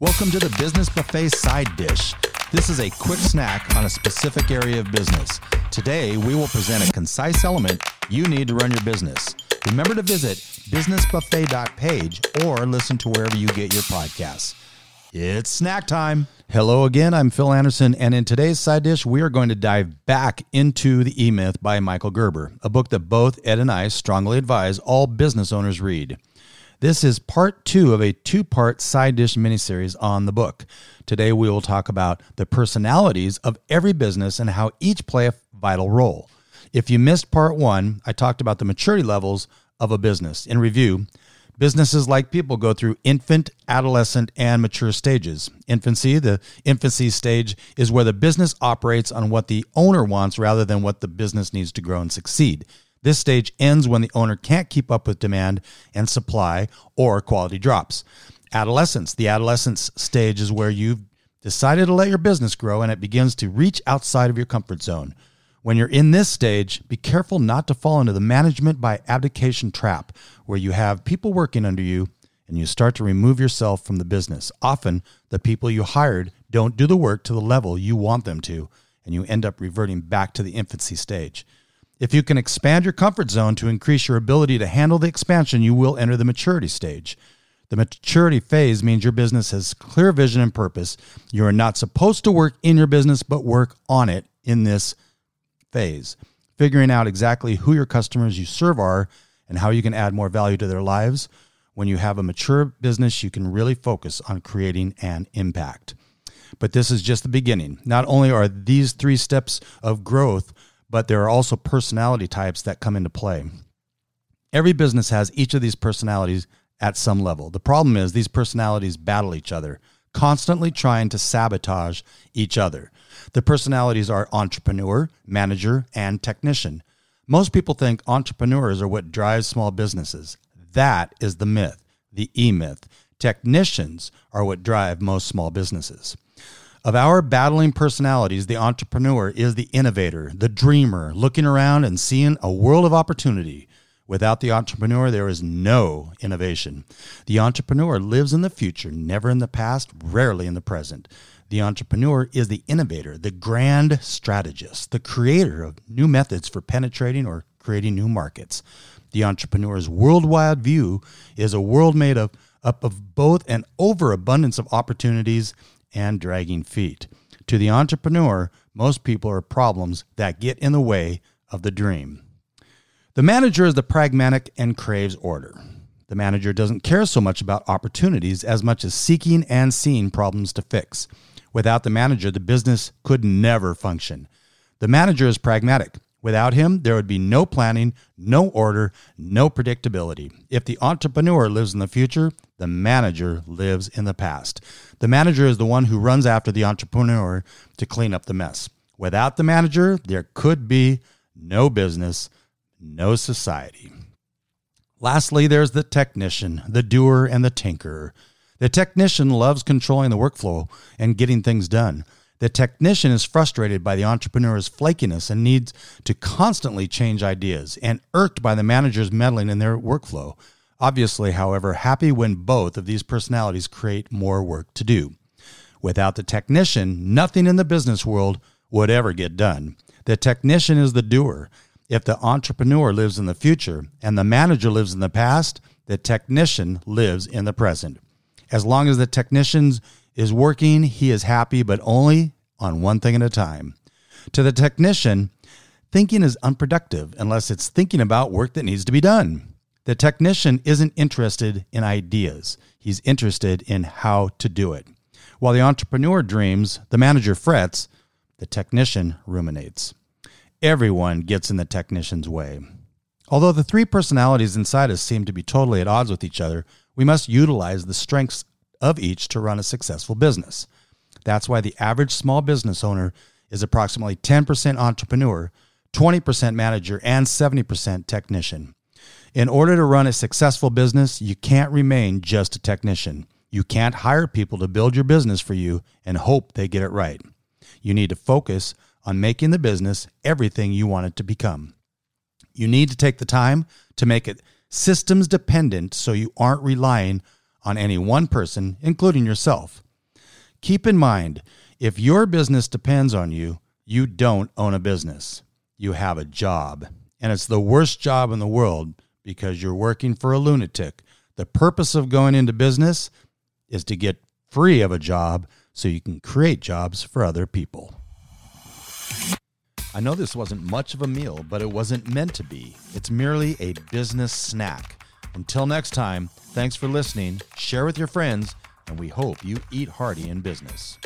Welcome to the Business Buffet Side Dish. This is a quick snack on a specific area of business. Today, we will present a concise element you need to run your business. Remember to visit businessbuffet.page or listen to wherever you get your podcasts. It's snack time. Hello again, I'm Phil Anderson, and in today's side dish, we are going to dive back into The E Myth by Michael Gerber, a book that both Ed and I strongly advise all business owners read. This is part two of a two part side dish miniseries on the book. Today, we will talk about the personalities of every business and how each play a vital role. If you missed part one, I talked about the maturity levels of a business. In review, businesses like people go through infant, adolescent, and mature stages. Infancy, the infancy stage, is where the business operates on what the owner wants rather than what the business needs to grow and succeed. This stage ends when the owner can't keep up with demand and supply or quality drops. Adolescence. The adolescence stage is where you've decided to let your business grow and it begins to reach outside of your comfort zone. When you're in this stage, be careful not to fall into the management by abdication trap, where you have people working under you and you start to remove yourself from the business. Often, the people you hired don't do the work to the level you want them to, and you end up reverting back to the infancy stage. If you can expand your comfort zone to increase your ability to handle the expansion, you will enter the maturity stage. The maturity phase means your business has clear vision and purpose. You are not supposed to work in your business, but work on it in this phase. Figuring out exactly who your customers you serve are and how you can add more value to their lives. When you have a mature business, you can really focus on creating an impact. But this is just the beginning. Not only are these three steps of growth but there are also personality types that come into play. Every business has each of these personalities at some level. The problem is these personalities battle each other, constantly trying to sabotage each other. The personalities are entrepreneur, manager, and technician. Most people think entrepreneurs are what drives small businesses. That is the myth, the E myth. Technicians are what drive most small businesses. Of our battling personalities, the entrepreneur is the innovator, the dreamer, looking around and seeing a world of opportunity. Without the entrepreneur, there is no innovation. The entrepreneur lives in the future, never in the past, rarely in the present. The entrepreneur is the innovator, the grand strategist, the creator of new methods for penetrating or creating new markets. The entrepreneur's worldwide view is a world made of, up of both an overabundance of opportunities and dragging feet. To the entrepreneur, most people are problems that get in the way of the dream. The manager is the pragmatic and craves order. The manager doesn't care so much about opportunities as much as seeking and seeing problems to fix. Without the manager, the business could never function. The manager is pragmatic. Without him, there would be no planning, no order, no predictability. If the entrepreneur lives in the future, the manager lives in the past. The manager is the one who runs after the entrepreneur to clean up the mess. Without the manager, there could be no business, no society. Lastly, there's the technician, the doer, and the tinkerer. The technician loves controlling the workflow and getting things done. The technician is frustrated by the entrepreneur's flakiness and needs to constantly change ideas and irked by the manager's meddling in their workflow. Obviously, however, happy when both of these personalities create more work to do. Without the technician, nothing in the business world would ever get done. The technician is the doer. If the entrepreneur lives in the future and the manager lives in the past, the technician lives in the present. As long as the technician's is working, he is happy, but only on one thing at a time. To the technician, thinking is unproductive unless it's thinking about work that needs to be done. The technician isn't interested in ideas, he's interested in how to do it. While the entrepreneur dreams, the manager frets, the technician ruminates. Everyone gets in the technician's way. Although the three personalities inside us seem to be totally at odds with each other, we must utilize the strengths of each to run a successful business. That's why the average small business owner is approximately 10% entrepreneur, 20% manager, and 70% technician. In order to run a successful business, you can't remain just a technician. You can't hire people to build your business for you and hope they get it right. You need to focus on making the business everything you want it to become. You need to take the time to make it systems dependent so you aren't relying on any one person, including yourself. Keep in mind, if your business depends on you, you don't own a business. You have a job. And it's the worst job in the world because you're working for a lunatic. The purpose of going into business is to get free of a job so you can create jobs for other people. I know this wasn't much of a meal, but it wasn't meant to be. It's merely a business snack. Until next time, thanks for listening, share with your friends, and we hope you eat hearty in business.